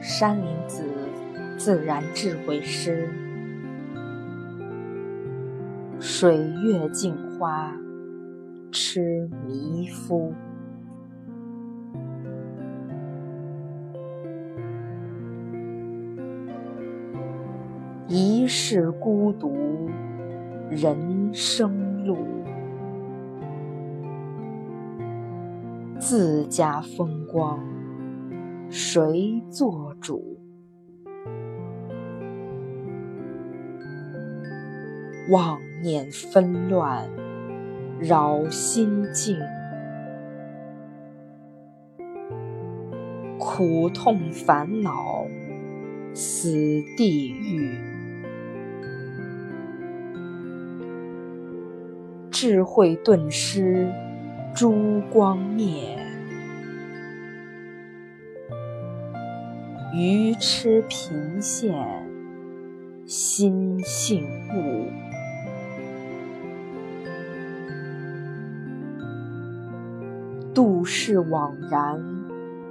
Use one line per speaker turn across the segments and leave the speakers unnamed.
山林子自然智慧诗，水月镜花，痴迷夫。一世孤独，人生路，自家风光。谁做主？妄念纷乱，扰心境；苦痛烦恼，死地狱。智慧顿失，珠光灭。愚痴频现，心性悟；度世枉然，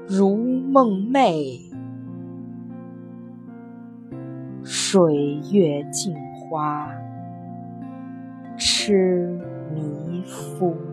如梦寐；水月镜花，痴迷夫。